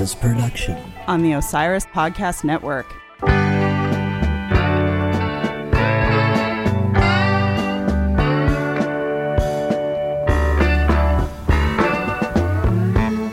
Chunky production. on the Osiris Podcast Network.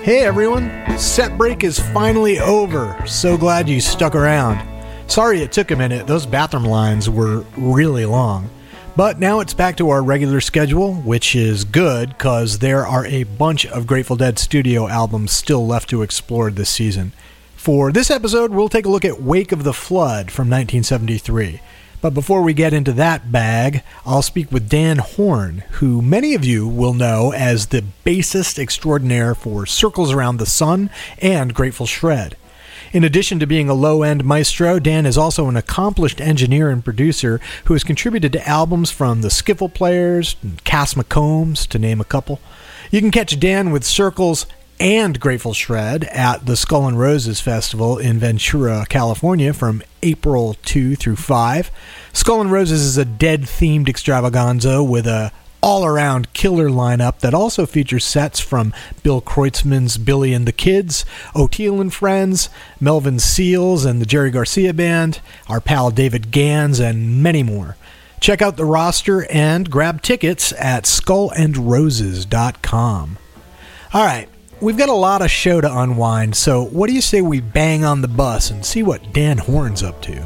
Hey everyone, set break is finally over. So glad you stuck around. Sorry it took a minute, those bathroom lines were really long. But now it's back to our regular schedule, which is good because there are a bunch of Grateful Dead studio albums still left to explore this season. For this episode, we'll take a look at Wake of the Flood from 1973. But before we get into that bag, I'll speak with Dan Horn, who many of you will know as the bassist extraordinaire for Circles Around the Sun and Grateful Shred. In addition to being a low end maestro, Dan is also an accomplished engineer and producer who has contributed to albums from the Skiffle Players, and Cass McCombs, to name a couple. You can catch Dan with Circles and Grateful Shred at the Skull and Roses Festival in Ventura, California from April 2 through 5. Skull and Roses is a dead themed extravaganza with a all around killer lineup that also features sets from Bill Kreutzmann's Billy and the Kids, Oteil and Friends, Melvin Seals and the Jerry Garcia Band, our pal David Gans, and many more. Check out the roster and grab tickets at skullandroses.com. All right, we've got a lot of show to unwind, so what do you say we bang on the bus and see what Dan Horn's up to?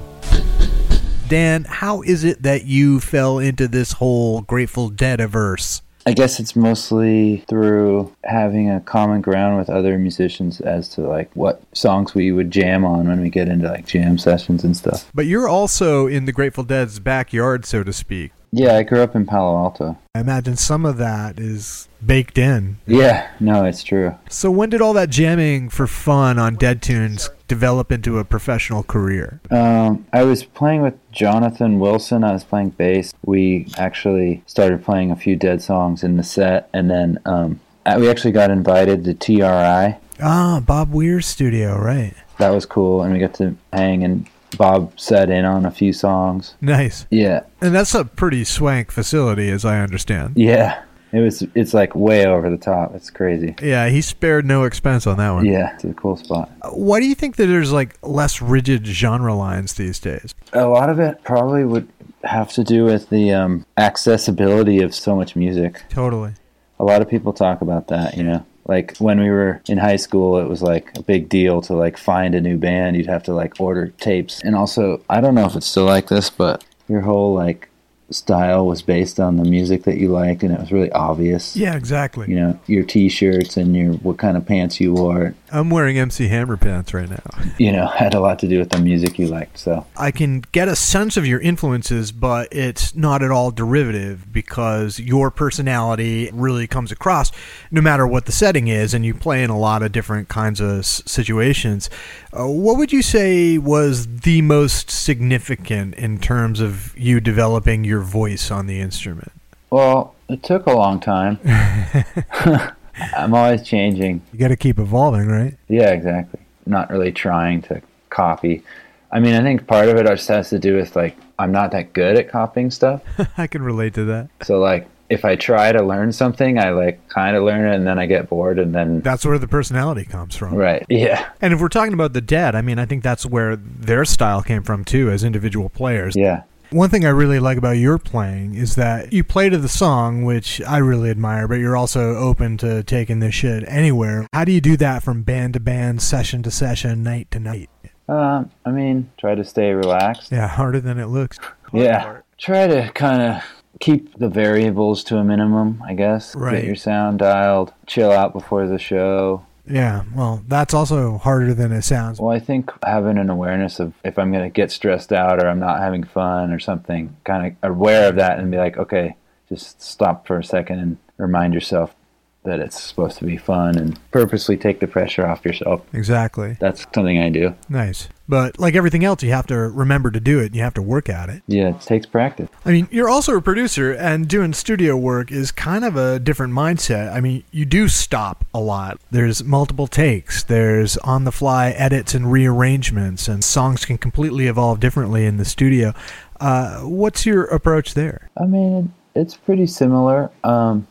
Dan, how is it that you fell into this whole Grateful Dead averse? I guess it's mostly through having a common ground with other musicians as to like what songs we would jam on when we get into like jam sessions and stuff. But you're also in the Grateful Dead's backyard, so to speak. Yeah, I grew up in Palo Alto. I imagine some of that is baked in. Yeah, no, it's true. So when did all that jamming for fun on Dead Tunes develop into a professional career? Um, I was playing with Jonathan Wilson. I was playing bass. We actually started playing a few Dead songs in the set, and then um, we actually got invited to TRI. Ah, Bob Weir's studio, right. That was cool, and we got to hang and Bob sat in on a few songs. Nice. Yeah, And that's a pretty swank facility, as I understand. yeah. It was. It's like way over the top. It's crazy. Yeah, he spared no expense on that one. Yeah, it's a cool spot. Why do you think that there's like less rigid genre lines these days? A lot of it probably would have to do with the um, accessibility of so much music. Totally. A lot of people talk about that, you know. Like when we were in high school, it was like a big deal to like find a new band. You'd have to like order tapes. And also, I don't know if it's still like this, but your whole like style was based on the music that you liked and it was really obvious. Yeah, exactly. You know, your t-shirts and your what kind of pants you wore, I'm wearing MC Hammer pants right now. you know, had a lot to do with the music you liked. So, I can get a sense of your influences, but it's not at all derivative because your personality really comes across no matter what the setting is, and you play in a lot of different kinds of situations. Uh, what would you say was the most significant in terms of you developing your voice on the instrument? well, it took a long time. I'm always changing. You got to keep evolving, right? Yeah, exactly. Not really trying to copy. I mean, I think part of it just has to do with like I'm not that good at copying stuff. I can relate to that. So like if I try to learn something, I like kind of learn it and then I get bored and then That's where the personality comes from. right. Yeah. And if we're talking about the dead, I mean, I think that's where their style came from too, as individual players. Yeah. One thing I really like about your playing is that you play to the song, which I really admire, but you're also open to taking this shit anywhere. How do you do that from band to band, session to session, night to night? Um, I mean, try to stay relaxed. Yeah, harder than it looks. Yeah. Try to kind of keep the variables to a minimum, I guess. Right. Get your sound dialed. Chill out before the show. Yeah, well, that's also harder than it sounds. Well, I think having an awareness of if I'm going to get stressed out or I'm not having fun or something, kind of aware of that and be like, okay, just stop for a second and remind yourself that it's supposed to be fun and purposely take the pressure off yourself. Exactly. That's something I do. Nice. But like everything else, you have to remember to do it. and You have to work at it. Yeah, it takes practice. I mean, you're also a producer, and doing studio work is kind of a different mindset. I mean, you do stop a lot. There's multiple takes, there's on the fly edits and rearrangements, and songs can completely evolve differently in the studio. Uh, what's your approach there? I mean, it's pretty similar. Um,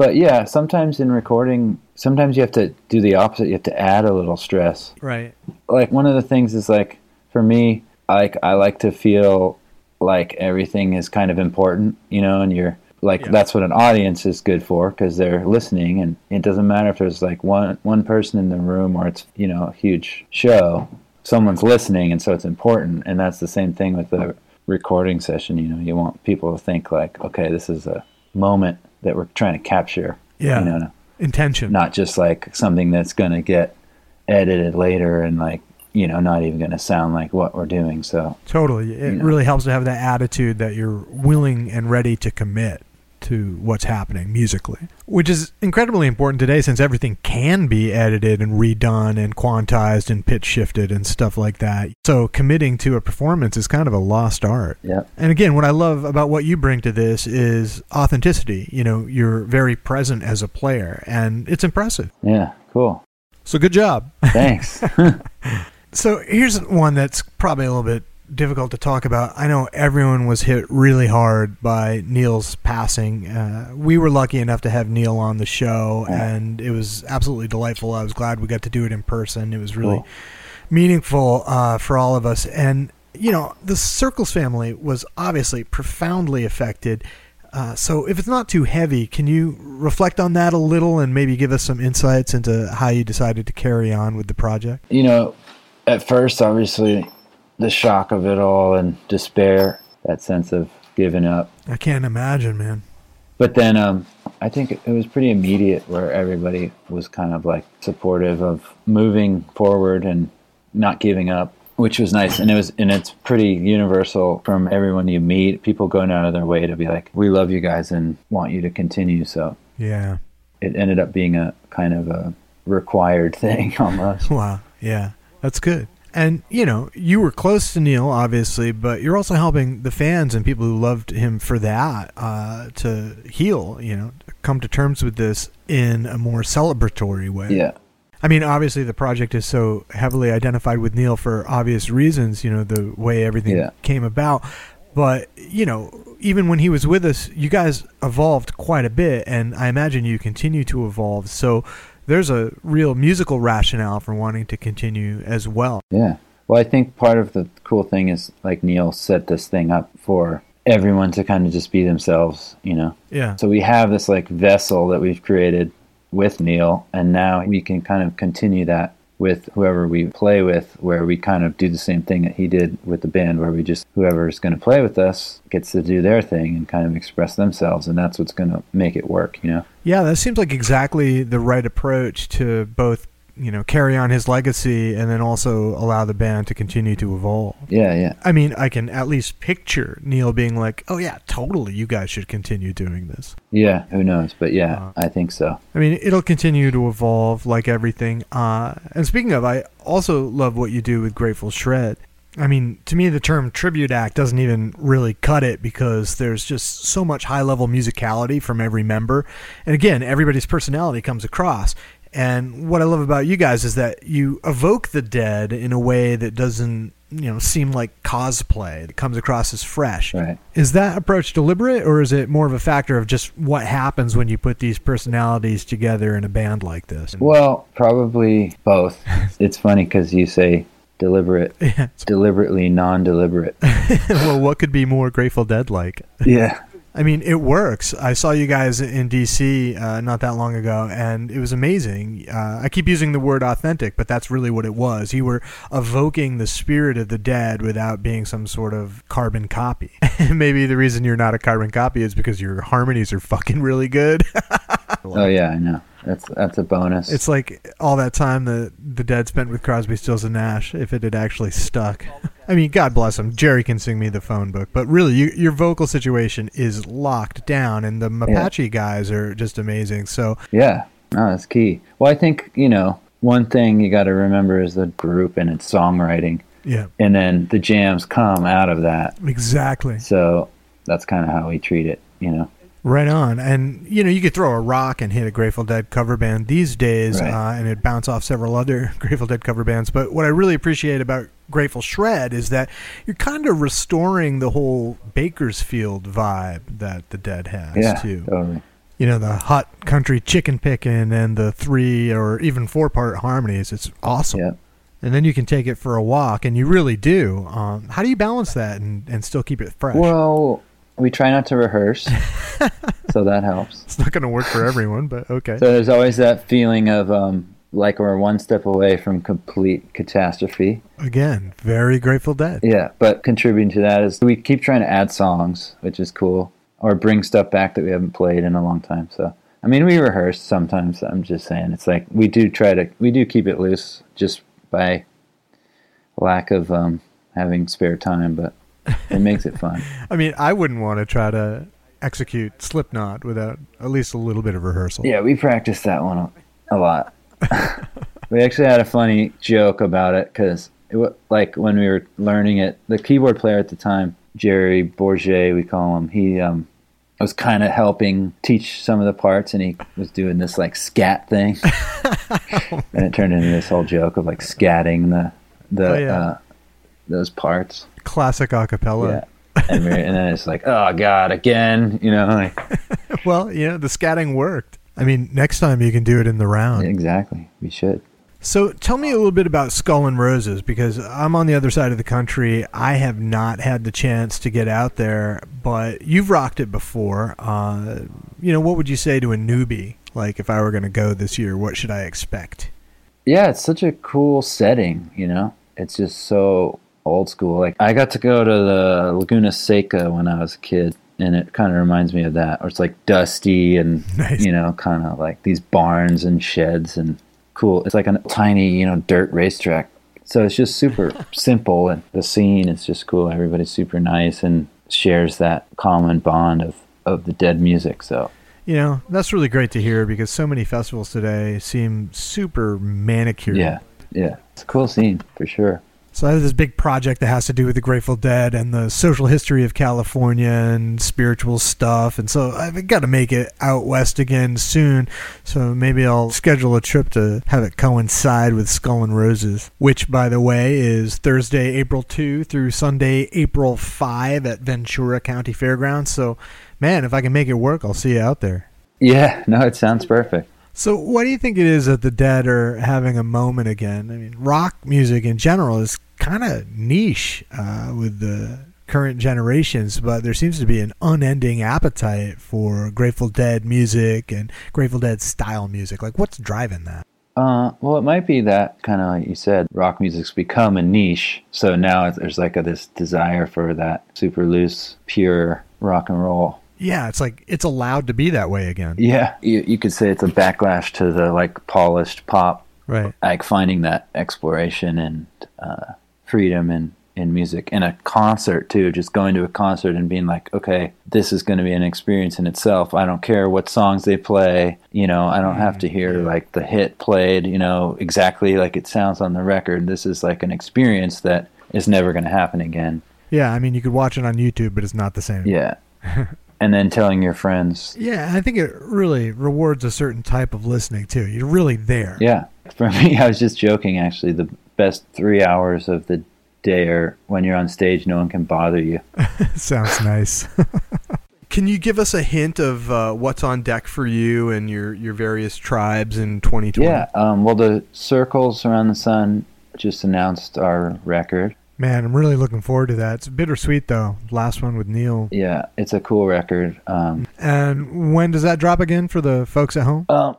but yeah, sometimes in recording sometimes you have to do the opposite. You have to add a little stress. Right. Like one of the things is like for me, like I like to feel like everything is kind of important, you know, and you're like Yeah. that's what an audience is good for because they're listening and it doesn't matter if there's like one one person in the room or it's you know a huge show someone's listening and so it's important and that's the same thing with the recording session you know you want people to think like okay this is a moment that we're trying to capture Yeah. you know Intention. not just like something that's going to get edited later and like you know not even going to sound like what we're doing so Totally. It You know. really helps to have that attitude that you're willing and ready to commit to what's happening musically, which is incredibly important today since everything can be edited and redone and quantized and pitch shifted and stuff like that. So committing to a performance is kind of a lost art. yeah And again, what I love about what you bring to this is authenticity. You know, you're very present as a player and it's impressive. yeah cool So good job. thanks So here's one that's probably a little bit difficult to talk about. I know everyone was hit really hard by Neil's passing. Uh, we were lucky enough to have Neil on the show, and it was absolutely delightful. I was glad we got to do it in person. It was really Cool. meaningful uh, for all of us. And, you know, the Circles family was obviously profoundly affected. Uh, so, if it's not too heavy, can you reflect on that a little and maybe give us some insights into how you decided to carry on with the project? you know, at first, obviously, the shock of it all and despair, that sense of giving up. I can't imagine, man. But then um, I think it was pretty immediate where everybody was kind of like supportive of moving forward and not giving up, which was nice. And it was, and it's pretty universal from everyone you meet. People going out of their way to be like, "We love you guys and want you to continue." So Yeah. it ended up being a kind of a required thing almost. Wow. Yeah. That's good. And, you know, you were close to Neil, obviously, but you're also helping the fans and people who loved him for that uh, to heal, you know, come to terms with this in a more celebratory way. Yeah. I mean, obviously, the project is so heavily identified with Neil for obvious reasons, you know, the way everything Yeah. came about. But, you know, even when he was with us, you guys evolved quite a bit, and I imagine you continue to evolve. So there's a real musical rationale for wanting to continue as well. Yeah. Well, I think part of the cool thing is like Neil set this thing up for everyone to kind of just be themselves, you know. Yeah. So we have this like vessel that we've created with Neil, and now we can kind of continue that with whoever we play with, where we kind of do the same thing that he did with the band, where we just whoever's going to play with us gets to do their thing and kind of express themselves, and that's what's going to make it work, you know. Yeah, that seems like exactly the right approach to both, you know, carry on his legacy and then also allow the band to continue to evolve. Yeah, yeah, I mean, I can at least picture Neil being like, "Oh yeah, totally, you guys should continue doing this." yeah. Who knows? But yeah, Uh, I think so. I mean, it'll continue to evolve like everything. Uh, and speaking of, I also love what you do with Grateful Shred. I mean, to me, the term tribute act doesn't even really cut it because there's just so much high level musicality from every member. And again, everybody's personality comes across. And what I love about you guys is that you evoke the dead in a way that doesn't, you know, seem like cosplay. It comes across as fresh. Right. Is that approach deliberate, or is it more of a factor of just what happens when you put these personalities together in a band like this? Well, probably both. it's funny because you say deliberate, Yeah. deliberately non-deliberate. well, what could be more Grateful Dead like? yeah. I mean, it works. I saw you guys in DC uh, not that long ago, and it was amazing. Uh, I keep using the word authentic, but that's really what it was. You were evoking the spirit of the dead without being some sort of carbon copy. Maybe the reason you're not a carbon copy is because your harmonies are fucking really good. Oh yeah, I know. That's that's a bonus. It's like all that time the the dead spent with Crosby, Stills, and Nash. If it had actually stuck, I mean, God bless him. Jerry can sing me the phone book, but really, you, your vocal situation is locked down, and the Mapache guys are just amazing. So yeah. No, that's key. Well, I think you know one thing you got to remember is the group and its songwriting, yeah, and then the jams come out of that. exactly. So that's kind of how we treat it. You know. Right on. And, you know, you could throw a rock and hit a Grateful Dead cover band these days, Right. uh, and it'd bounce off several other Grateful Dead cover bands. But what I really appreciate about Grateful Shred is that you're kind of restoring the whole Bakersfield vibe that the Dead has, Yeah. too. Totally. you know the hot country chicken picking and the three or even four part harmonies. It's awesome. Yeah. And then you can take it for a walk, and you really do. Um, how do you balance that and, and still keep it fresh? Well, we try not to rehearse, so that helps. it's not going to work for everyone, but okay. So there's always that feeling of um, like we're one step away from complete catastrophe. Again, very Grateful Dead. Yeah, but contributing to that is we keep trying to add songs, which is cool, or bring stuff back that we haven't played in a long time. So, I mean, we rehearse sometimes. I'm just saying, it's like we do try to, we do keep it loose just by lack of um, having spare time, but it makes it fun. I mean, I wouldn't want to try to execute Slipknot without at least a little bit of rehearsal. Yeah, we practiced that one a, a lot. we actually had a funny joke about it because, it was like, when we were learning it, the keyboard player at the time, Jerry Bourget, we call him, he um, was kind of helping teach some of the parts, and he was doing this like scat thing, and it turned into this whole joke of like scatting the the Oh, yeah. uh, those parts. Classic acapella. Yeah. And, and then it's like, oh god, again, you know, like Well, you know, the scatting worked. I mean, next time you can do it in the round. exactly, we should. So tell me a little bit about Skull and Roses because I'm on the other side of the country. I have not had the chance to get out there, but you've rocked it before. Uh, you know, what would you say to a newbie? Like, if I were going to go this year, what should I expect? Yeah, it's such a cool setting, you know? It's just so old school. Like I got to go to the Laguna Seca when I was a kid and it kind of reminds me of that. Or it's like dusty and Nice. you know, kind of like these barns and sheds and cool. It's like a tiny, you know, dirt racetrack. So it's just super simple and the scene is just cool. Everybody's super nice and shares that common bond of of the dead music. So You know, that's really great to hear because so many festivals today seem super manicured. yeah, yeah. It's a cool scene for sure. So I have this big project that has to do with the Grateful Dead and the social history of California and spiritual stuff. And so I've got to make it out west again soon. So maybe I'll schedule a trip to have it coincide with Skull and Roses, which, by the way, is Thursday, April 2 through Sunday, April 5 at Ventura County Fairgrounds. So, man, if I can make it work, I'll see you out there. Yeah, no, it sounds perfect. So, what do you think it is that the Dead are having a moment again? I mean, rock music in general is kind of niche uh, with the current generations, but there seems to be an unending appetite for Grateful Dead music and Grateful Dead style music. Like, what's driving that? Uh, well, it might be that kind of like you said, rock music's become a niche. So now there's like a, this desire for that super loose, pure rock and roll. Yeah, it's like it's allowed to be that way again. Yeah, you, you could say it's a backlash to the like polished pop, Right. like finding that exploration and uh, freedom in in music and a concert too. Just going to a concert and being like, okay, this is going to be an experience in itself. I don't care what songs they play. You know, I don't have to hear like the hit played. You know, exactly like it sounds on the record. This is like an experience that is never going to happen again. Yeah, I mean, you could watch it on YouTube, but it's not the same. Yeah. and then telling your friends, Yeah, I think it really rewards a certain type of listening too. You're really there. Yeah. For me, I was just joking actually. The best three hours of the day are when you're on stage, no one can bother you. Sounds nice. Can you give us a hint of uh, what's on deck for you and your, your various tribes in 2020? Yeah. Um, well, the Circles Around the Sun just announced our record. Man, I'm really looking forward to that. It's bittersweet though. Last one with Neil. Yeah, it's a cool record. Um, And when does that drop again for the folks at home? uh,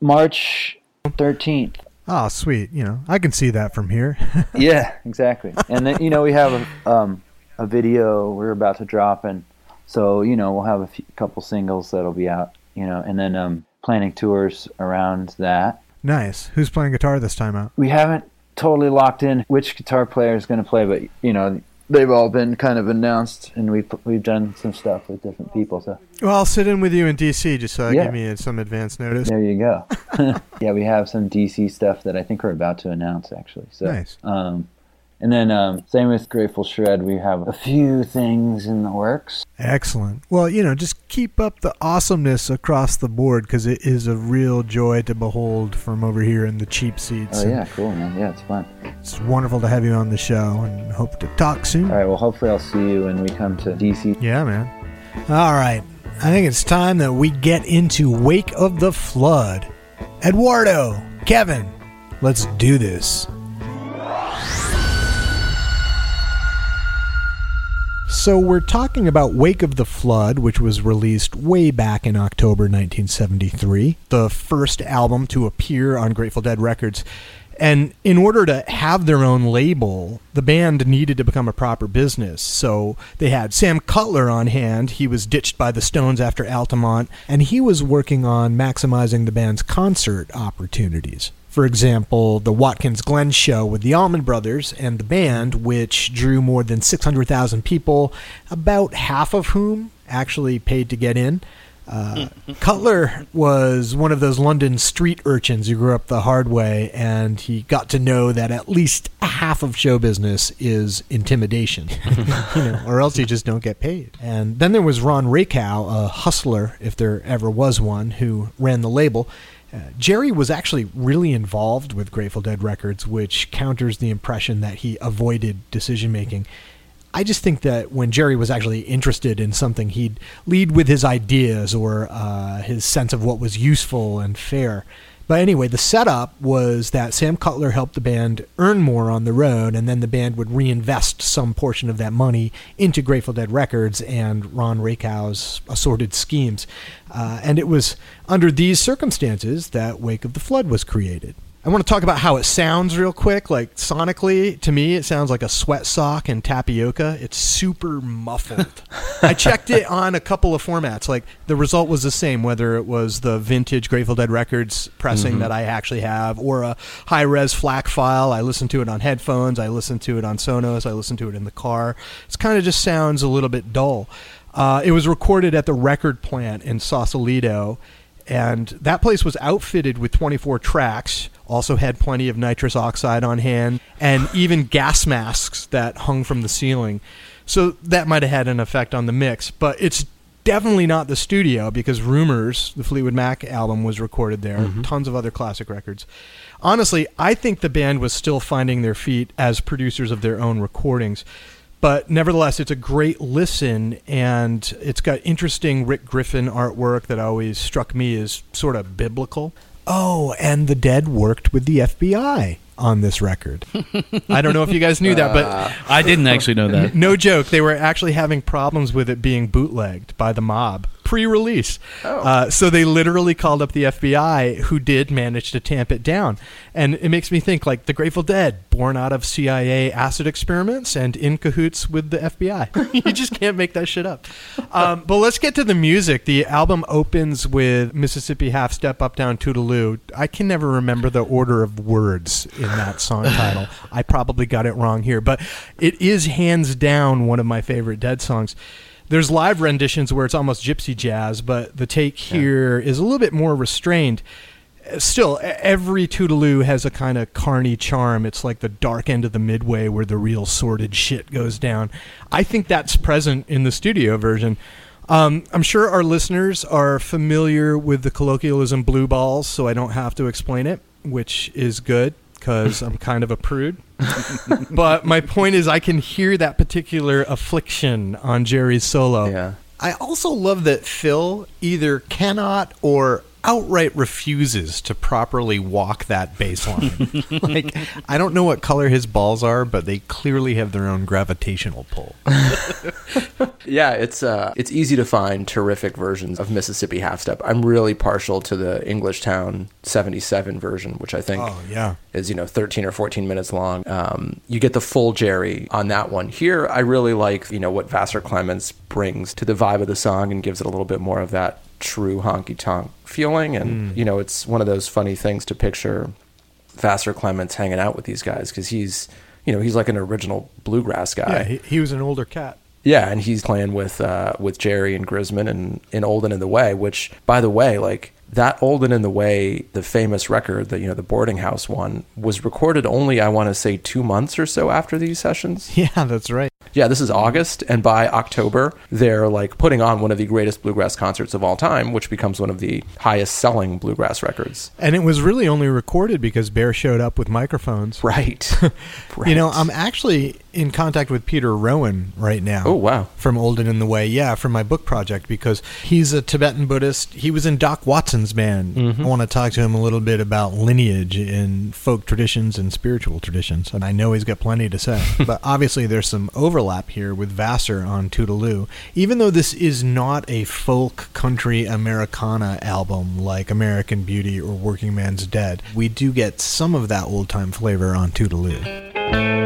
March 13th. Oh, sweet. You know, I can see that from here. yeah, exactly. And then you know we have a um, a video we're about to drop, and so you know we'll have a few, couple singles that'll be out. You know, and then um, planning tours around that. nice. Who's playing guitar this time out? we haven't totally locked in which guitar player is going to play, but you know they've all been kind of announced, and we've we've done some stuff with different people. So Well, I'll sit in with you in DC just so I Yeah. give me some advance notice. there you go. yeah, we have some DC stuff that I think we're about to announce actually. So Nice. um, and then um, same with Grateful Shred, we have a few things in the works. Excellent. Well, you know, just keep up the awesomeness across the board because it is a real joy to behold from over here in the cheap seats. Oh yeah, cool man. Yeah, it's fun. It's wonderful to have you on the show and hope to talk soon. All right, well hopefully I'll see you when we come to DC. Yeah, man. All right. I think it's time that we get into Wake of the Flood. Eduardo, Kevin, let's do this. So, we're talking about Wake of the Flood, which was released way back in October 1973, the first album to appear on Grateful Dead Records. And in order to have their own label, the band needed to become a proper business. So they had Sam Cutler on hand. He was ditched by the Stones after Altamont, and he was working on maximizing the band's concert opportunities. For example, the Watkins Glen show with the Allman Brothers and the band, which drew more than 600,000 people, about half of whom actually paid to get in. Uh, Cutler was one of those London street urchins who grew up the hard way, and he got to know that at least half of show business is intimidation, you know, or else you just don't get paid. And then there was Ron Rakow, a hustler, if there ever was one, who ran the label. Jerry was actually really involved with Grateful Dead Records, which counters the impression that he avoided decision making. I just think that when Jerry was actually interested in something, he'd lead with his ideas or uh, his sense of what was useful and fair. But anyway, the setup was that Sam Cutler helped the band earn more on the road, and then the band would reinvest some portion of that money into Grateful Dead Records and Ron Rakow's assorted schemes. Uh, and it was under these circumstances that Wake of the Flood was created. I want to talk about how it sounds real quick. Like sonically, to me, it sounds like a sweat sock and tapioca. It's super muffled. I checked it on a couple of formats. Like the result was the same, whether it was the vintage Grateful Dead Records pressing mm-hmm. that I actually have, or a high res FLAC file. I listened to it on headphones. I listened to it on Sonos. I listened to it in the car. It's kind of just sounds a little bit dull. Uh, it was recorded at the record plant in Sausalito, and that place was outfitted with 24 tracks also had plenty of nitrous oxide on hand and even gas masks that hung from the ceiling. So that might have had an effect on the mix, but it's definitely not the studio because Rumours, the Fleetwood Mac album, was recorded there. Mm-hmm. Tons of other classic records. Honestly, I think the band was still finding their feet as producers of their own recordings. But nevertheless, it's a great listen, and it's got interesting Rick Griffin artwork that always struck me as sort of biblical. Oh, and the Dead worked with the FBI on this record. I don't know if you guys knew that, but I didn't actually know that. No joke. They were actually having problems with it being bootlegged by the mob pre-release. Oh. Uh, so they literally called up the FBI, who did manage to tamp it down. And it makes me think like the Grateful Dead, born out of CIA acid experiments and in cahoots with the FBI. you just can't make that shit up. Um, but let's get to the music. The album opens with Mississippi Half Step Up Down Toodaloo. I can never remember the order of words in that song title. I probably got it wrong here, but it is hands down one of my favorite Dead songs there's live renditions where it's almost gypsy jazz, but the take here yeah. is a little bit more restrained. Still, every Toodaloo has a kind of carny charm. It's like the dark end of the midway where the real sordid shit goes down. I think that's present in the studio version. Um, I'm sure our listeners are familiar with the colloquialism blue balls, so I don't have to explain it, which is good because I'm kind of a prude. but my point is, I can hear that particular affliction on Jerry's solo. Yeah. I also love that Phil either cannot or outright refuses to properly walk that baseline. like, I don't know what color his balls are, but they clearly have their own gravitational pull. yeah, it's uh, it's easy to find terrific versions of Mississippi Half Step. I'm really partial to the Englishtown 77 version, which I think oh, yeah. is, you know, 13 or 14 minutes long. Um, you get the full Jerry on that one. Here, I really like, you know, what Vassar Clements brings to the vibe of the song and gives it a little bit more of that true honky tonk feeling. And, mm. you know, it's one of those funny things to picture Vassar Clements hanging out with these guys because he's, you know, he's like an original bluegrass guy. Yeah, he, he was an older cat. Yeah, and he's playing with uh, with Jerry and Grisman and in Old and in the Way, which, by the way, like that Olden and in the Way, the famous record that you know the boarding house one was recorded only I want to say two months or so after these sessions. Yeah, that's right. Yeah, this is August, and by October they're like putting on one of the greatest bluegrass concerts of all time, which becomes one of the highest selling bluegrass records. And it was really only recorded because Bear showed up with microphones. Right. right. You know, I'm actually in contact with Peter Rowan right now. Oh, wow. From Old and in the Way, yeah, from my book project because he's a Tibetan Buddhist. He was in Doc Watson's band. Mm-hmm. I want to talk to him a little bit about lineage in folk traditions and spiritual traditions, and I know he's got plenty to say. but obviously, there's some overlap here with Vassar on Toodaloo. Even though this is not a folk country Americana album like American Beauty or Working Man's Dead, we do get some of that old time flavor on Toodaloo.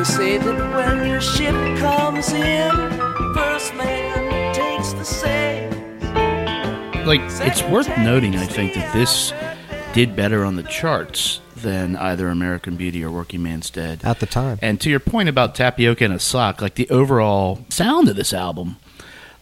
They say that when your ship comes in, first man takes the sail. like it's worth noting i think that this did better on the charts than either american beauty or working man's dead At the time. and to your point about tapioca and a sock like the overall sound of this album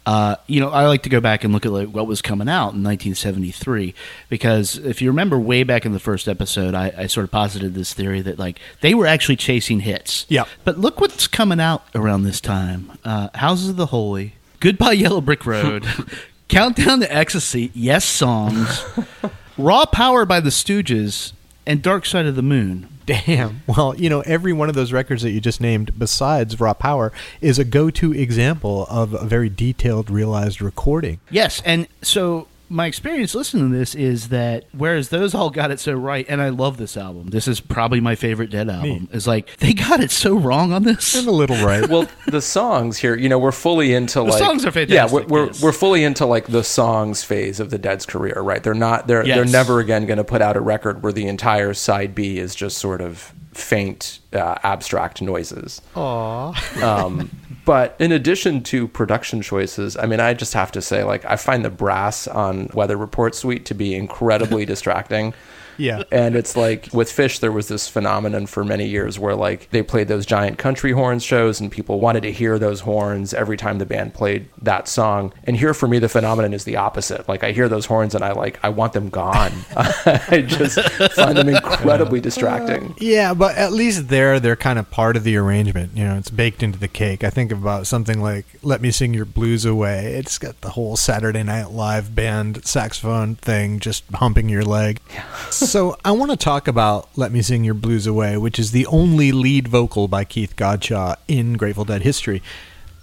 uh, you know, I like to go back and look at like what was coming out in 1973 because if you remember way back in the first episode, I, I sort of posited this theory that like they were actually chasing hits. Yeah. But look what's coming out around this time: uh, Houses of the Holy, Goodbye Yellow Brick Road, Countdown to Ecstasy, Yessongs, Raw Power by the Stooges, and Dark Side of the Moon. Damn. Well, you know, every one of those records that you just named, besides Raw Power, is a go to example of a very detailed, realized recording. Yes, and so my experience listening to this is that whereas those all got it so right, and I love this album. This is probably my favorite Dead album. Is like they got it so wrong on this. And a little right. well, the songs here, you know, we're fully into like songs are Yeah, we're we're, yes. we're fully into like the songs phase of the Dead's career, right? They're not they're they're never again going to put out a record where the entire side B is just sort of faint, uh, abstract noises. Aww. um, but in addition to production choices, I mean, I just have to say, like, I find the brass on Weather Report Suite to be incredibly distracting. Yeah. And it's like with Phish, there was this phenomenon for many years where like they played those giant country horn shows and people wanted to hear those horns every time the band played that song. And here for me, the phenomenon is the opposite. Like I hear those horns and I like, I want them gone. I just find them incredibly distracting. Uh, yeah, but at least there they're kind of part of the arrangement. You know, it's baked into the cake. I think about something like "Let Me Sing Your Blues Away." It's got the whole Saturday Night Live band saxophone thing just humping your leg. so I want to talk about "Let Me Sing Your Blues Away," which is the only lead vocal by Keith Godchaux in Grateful Dead history.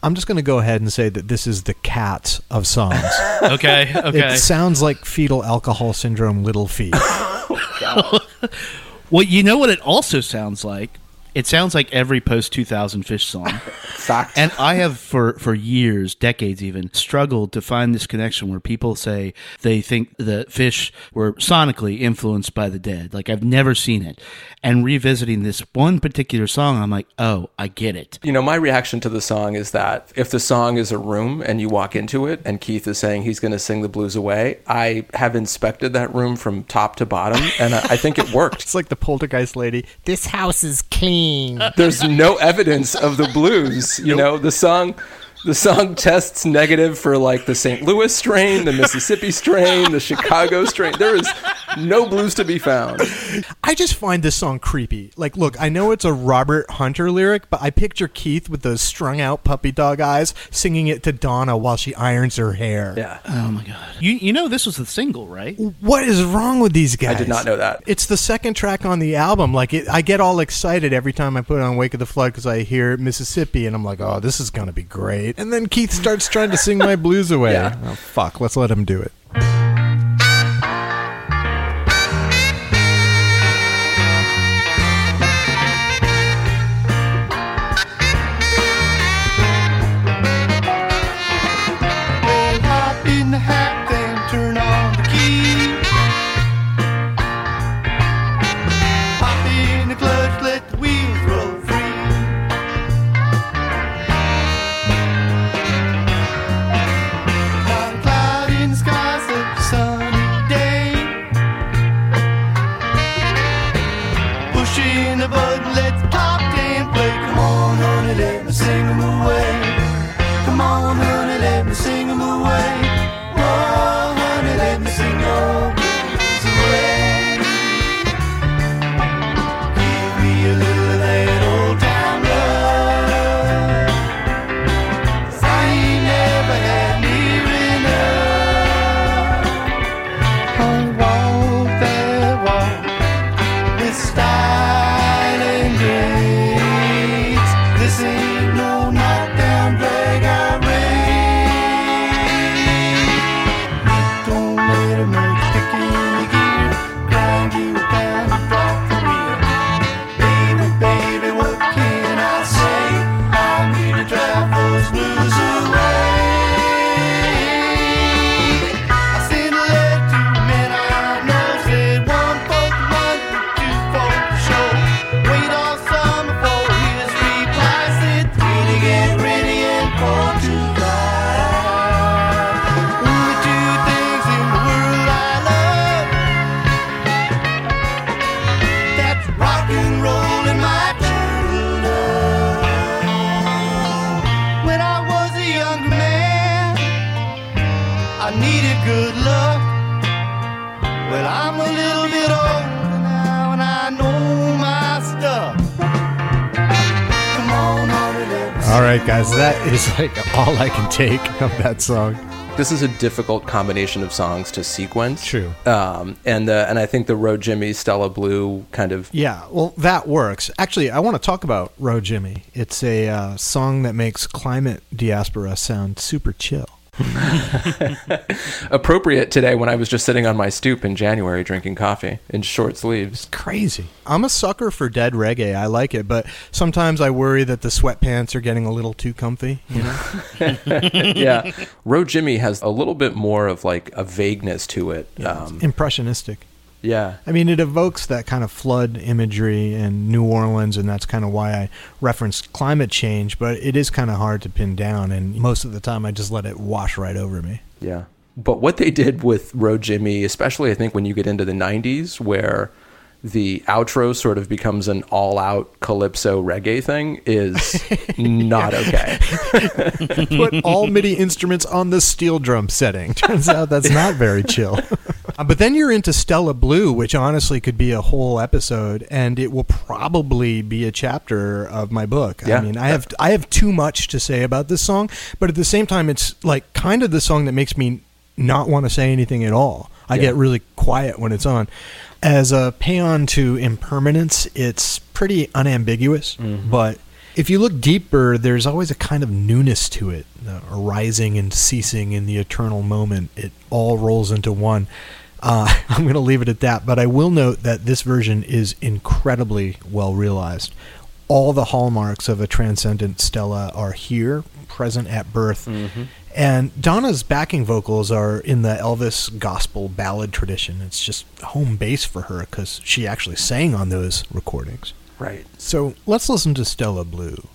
I'm just going to go ahead and say that this is the cat of songs. Okay, okay. It sounds like fetal alcohol syndrome, Little Feat. well, you know what it also sounds like? It sounds like every post 2000 Phish song. Fact. And I have for for years, decades even, struggled to find this connection where people say they think the Phish were sonically influenced by the Dead. Like I've never seen it. And revisiting this one particular song, I'm like, "Oh, I get it." You know, my reaction to the song is that if the song is a room and you walk into it and Keith is saying he's going to sing the blues away, I have inspected that room from top to bottom and I, I think it worked. It's like the poltergeist lady. This house is clean. There's no evidence of the blues. You know, the song. The song tests negative for like the St. Louis strain, the Mississippi strain, the Chicago strain. There is no blues to be found. I just find this song creepy. Like, look, I know it's a Robert Hunter lyric, but I picture Keith with those strung out puppy dog eyes singing it to Donna while she irons her hair. Yeah. Oh my god. You you know this was the single, right? What is wrong with these guys? I did not know that. It's the second track on the album. Like, it, I get all excited every time I put on Wake of the Flood because I hear Mississippi, and I'm like, oh, this is going to be great. And then Keith starts trying to sing my blues away. Yeah. Oh, fuck. Let's let him do it. Is like all I can take of that song. This is a difficult combination of songs to sequence. True. Um, and uh, and I think the Row Jimmy, Stella Blue kind of Yeah, well, that works. Actually, I want to talk about Row Jimmy. It's a uh, song that makes climate diaspora sound super chill. appropriate today when I was just sitting on my stoop in January drinking coffee in short sleeves. Crazy. I'm a sucker for dead reggae. I like it, but sometimes I worry that the sweatpants are getting a little too comfy. You know? yeah. Row Jimmy has a little bit more of like a vagueness to it. Um, Impressionistic. Yeah. I mean, it evokes that kind of flood imagery in New Orleans, and that's kind of why I referenced climate change. But it is kind of hard to pin down, and most of the time I just let it wash right over me. Yeah. But what they did with Row Jimmy, especially I think when you get into the 90s, where the outro sort of becomes an all out calypso reggae thing, is not okay. Put all MIDI instruments on the steel drum setting. Turns out that's not very chill. Uh, but then you're into Stella Blue, which honestly could be a whole episode, and it will probably be a chapter of my book. Yeah. I mean, I have I have too much to say about this song, but at the same time, it's like kind of the song that makes me not want to say anything at all. I Yeah. get really quiet when it's on. As a paean to impermanence, it's pretty unambiguous, but if you look deeper, there's always a kind of newness to it, the arising and ceasing in the eternal moment. It all rolls into one. Uh, I'm going to leave it at that, but I will note that this version is incredibly well realized. All the hallmarks of a transcendent Stella are here, present at birth. And Donna's backing vocals are in the Elvis gospel ballad tradition. It's just home base for her because she actually sang on those recordings. right. So let's listen to Stella Blue.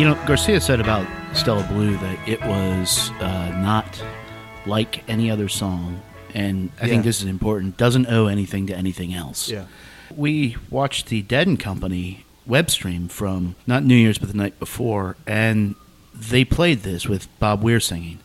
You know, Garcia said about Stella Blue that it was uh, not like any other song, and I Yeah. think this is important. Doesn't owe anything to anything else. Yeah. We watched the Dead and Company web stream from not New Year's but the night before, and they played this with Bob Weir singing,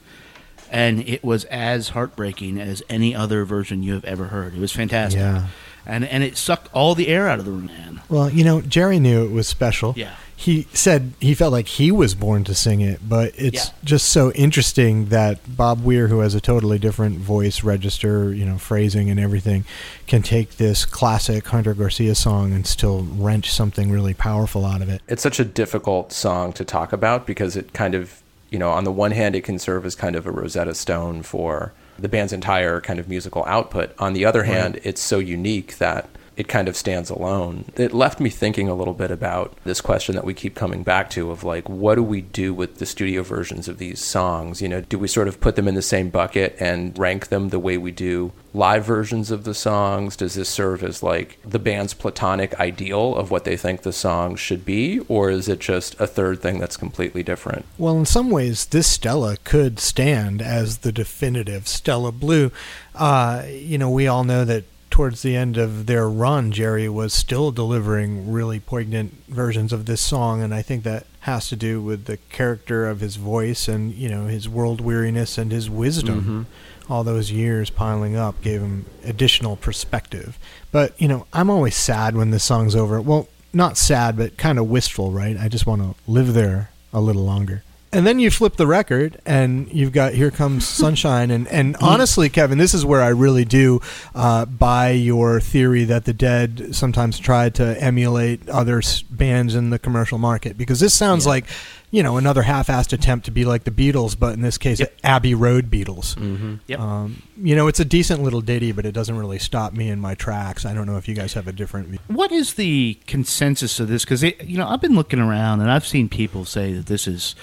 and it was as heartbreaking as any other version you have ever heard. It was fantastic. Yeah. And and it sucked all the air out of the room, man. Well, you know, Jerry knew it was special. Yeah. He said he felt like he was born to sing it, but it's Yeah. just so interesting that Bob Weir, who has a totally different voice register, you know, phrasing and everything, can take this classic Hunter Garcia song and still wrench something really powerful out of it. it's such a difficult song to talk about because it kind of, you know, on the one hand, it can serve as kind of a Rosetta Stone for the band's entire kind of musical output. On the other hand, it's so unique that it kind of stands alone. It left me thinking a little bit about this question that we keep coming back to of like, what do we do with the studio versions of these songs? You know, do we sort of put them in the same bucket and rank them the way we do live versions of the songs? Does this serve as like the band's platonic ideal of what they think the song should be? Or is it just a third thing that's completely different? Well, in some ways, this Stella could stand as the definitive Stella Blue. Uh, you know, we all know that towards the end of their run, Jerry was still delivering really poignant versions of this song, and I think that has to do with the character of his voice and you know his world weariness and his wisdom. Mm-hmm. All those years piling up gave him additional perspective. But you know, I'm always sad when this song's over. Well, not sad, but kind of wistful, right? I just want to live there a little longer. And then you flip the record, and you've got "Here Comes Sunshine," and and honestly, Kevin, this is where I really do uh, buy your theory that the Dead sometimes try to emulate other s- bands in the commercial market because this sounds like, you know, another half-assed attempt to be like the Beatles, but in this case, Abbey Road Beatles. Yep. Um, you know, it's a decent little ditty, but it doesn't really stop me in my tracks. I don't know if you guys have a different view. What is the consensus of this? Because you know, I've been looking around and I've seen people say that this is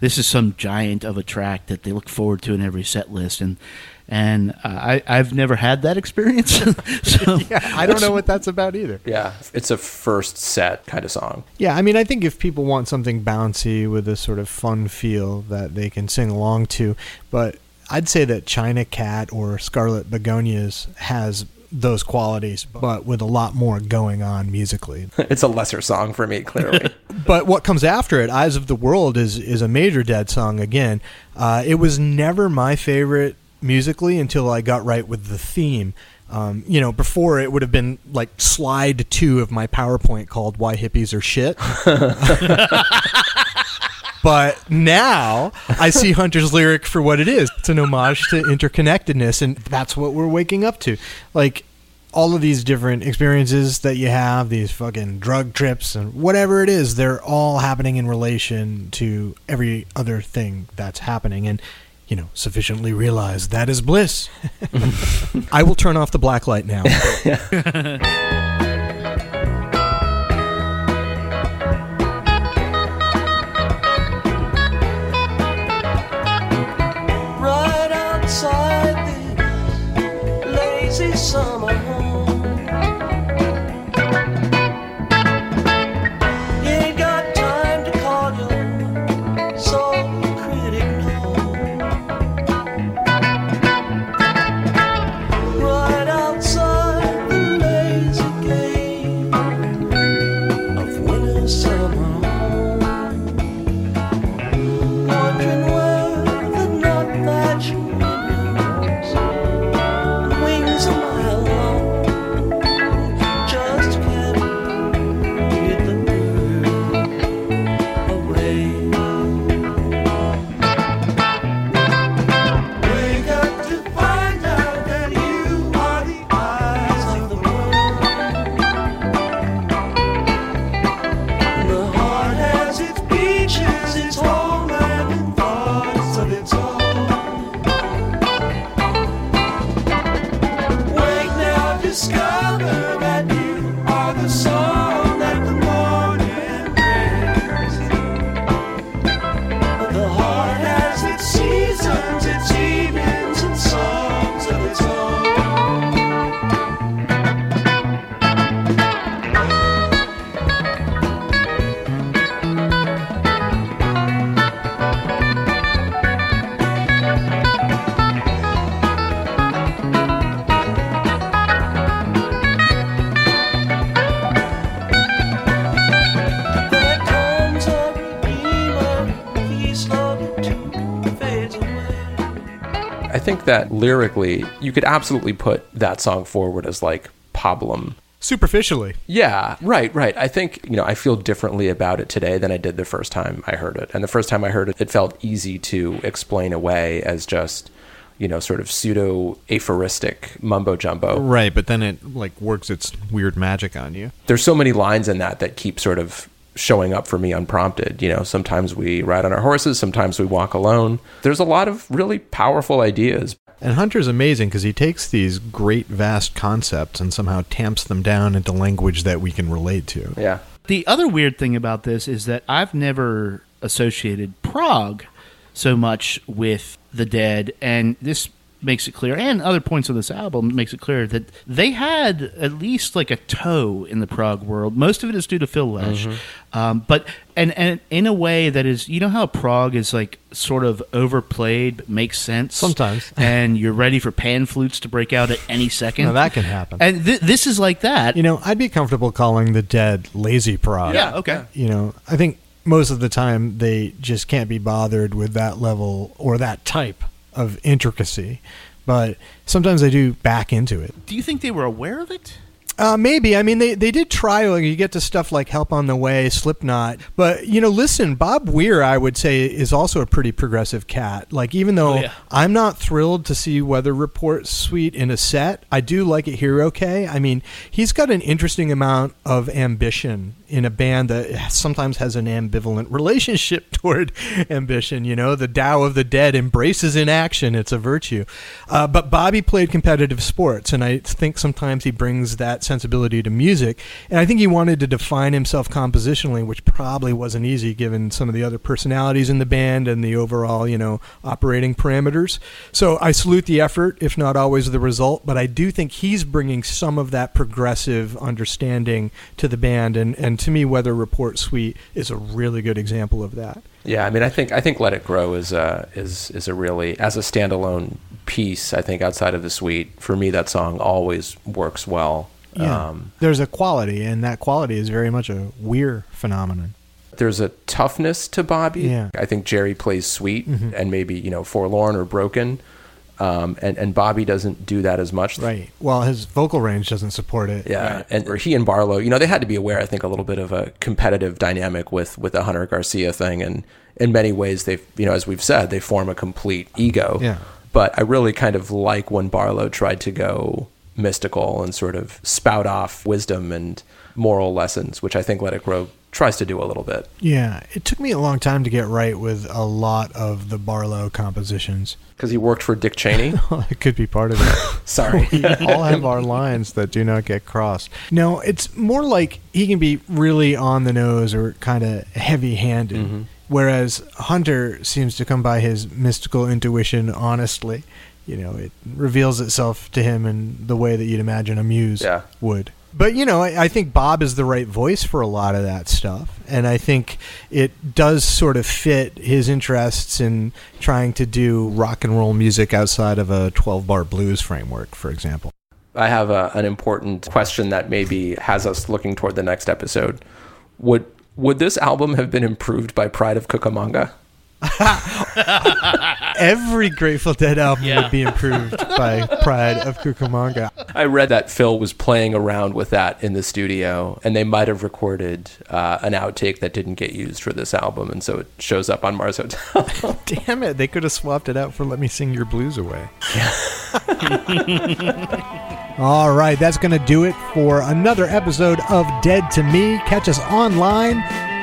this is some giant of a track that they look forward to in every set list, and and uh, I I've never had that experience. so I don't know what that's about either. Yeah. It's a first set kind of song. Yeah, I mean, I think if people want something bouncy with a sort of fun feel that they can sing along to, but I'd say that China Cat or Scarlet Begonias has those qualities, but with a lot more going on musically. it's a lesser song for me, clearly. but what comes after it, "Eyes of the World," is is a major Dead song again. Uh, it was never my favorite musically until I got right with the theme. Um, you know, before it would have been like slide two of my PowerPoint called "Why Hippies Are Shit." But now I see Hunter's lyric for what it is. It's an homage to interconnectedness, and that's what we're waking up to. Like all of these different experiences that you have, these fucking drug trips and whatever it is, they're all happening in relation to every other thing that's happening. And you know, sufficiently realize that is bliss. I will turn off the black light now. that lyrically, you could absolutely put that song forward as like Pablum. Superficially. Yeah, right, right. I think, you know, I feel differently about it today than I did the first time I heard it. And the first time I heard it, it felt easy to explain away as just, you know, sort of pseudo aphoristic mumbo jumbo. Right, but then it like works its weird magic on you. There's so many lines in that that keep sort of showing up for me unprompted. You know, sometimes we ride on our horses, sometimes we walk alone. There's a lot of really powerful ideas. And Hunter's amazing because he takes these great, vast concepts and somehow tamps them down into language that we can relate to. Yeah. The other weird thing about this is that I've never associated prog so much with the dead, and this makes it clear, and other points of this album makes it clear that they had at least like a toe in the prog world. Most of it is due to Phil Lesh, um, but and and in a way that is, you know how prog is like sort of overplayed, but makes sense Sometimes. and you're ready for pan flutes to break out at any second. Now that can happen. and th- this is like that. You know, I'd be comfortable calling the dead lazy prog. yeah, okay. You know, I think most of the time they just can't be bothered with that level or that type of intricacy. But sometimes they do back into it. Do you think they were aware of it? Uh, maybe. I mean, they, they did try. Like, you get to stuff like Help on the Way, Slipknot. But, you know, listen, Bob Weir, I would say, is also a pretty progressive cat. Like, even though Oh, yeah. I'm not thrilled to see Weather Report Suite in a set, I do like it here okay. I mean, he's got an interesting amount of ambition in a band that sometimes has an ambivalent relationship toward ambition. You know, the Tao of the Dead embraces inaction, it's a virtue. Uh, but Bobby played competitive sports, and I think sometimes he brings that sensibility to music. And I think he wanted to define himself compositionally, which probably wasn't easy given some of the other personalities in the band and the overall, you know, operating parameters. So I salute the effort, if not always the result. But I do think he's bringing some of that progressive understanding to the band. And, and to me, Weather Report Suite is a really good example of that. Yeah, I mean, I think I think "Let It Grow" is a is is a really as a standalone piece. I think outside of the suite, for me, that song always works well. Yeah. Um, There's a quality, and that quality is very much a Weir phenomenon. there's a toughness to Bobby. Yeah. I think Jerry plays sweet Mhm. and maybe you know forlorn or broken, um, and and Bobby doesn't do that as much. Right. Well, his vocal range doesn't support it. Yeah, and or he and Barlow, you know, they had to be aware. I think a little bit of a competitive dynamic with with the Hunter Garcia thing, and in many ways, they've you know, as we've said, they form a complete ego. Yeah. But I really kind of like when Barlow tried to go mystical and sort of spout off wisdom and moral lessons, which I think Let It Grow tries to do a little bit. Yeah, it took me a long time to get right with a lot of the Barlow compositions. Because he worked for Dick Cheney. it could be part of it. Sorry. we all have our lines that do not get crossed. No, it's more like he can be really on the nose or kind of heavy handed, mm-hmm. whereas Hunter seems to come by his mystical intuition honestly. You know, it reveals itself to him in the way that you'd imagine a muse Yeah. would. But you know, I, I think Bob is the right voice for a lot of that stuff, and I think it does sort of fit his interests in trying to do rock and roll music outside of a twelve-bar blues framework, for example. I have a, an important question that maybe has us looking toward the next episode. Would would this album have been improved by Pride of Cucamonga? Every Grateful Dead album Yeah. would be improved by Pride of Cucamonga. I read that Phil was playing around with that in the studio, and they might have recorded uh, an outtake that didn't get used for this album, and so it shows up on Mars Hotel. Damn it, they could have swapped it out for Let Me Sing Your Blues Away. All right, that's going to do it for another episode of Dead to Me. Catch us online,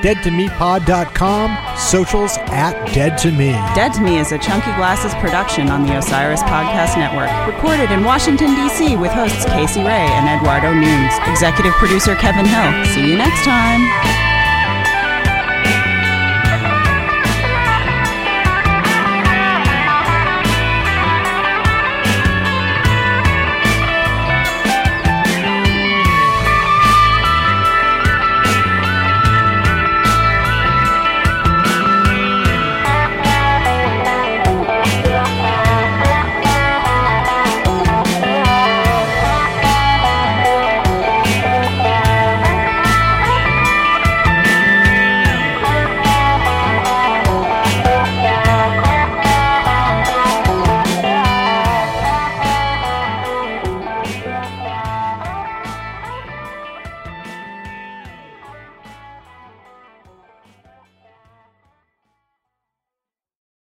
deadtomepod.com, socials at Dead to Me. Dead to Me is a Chunky Glasses production on the Osiris Podcast Network. Recorded in Washington, D.C. with hosts Casey Ray and Eduardo Nunes. Executive producer Kevin Hill. See you next time.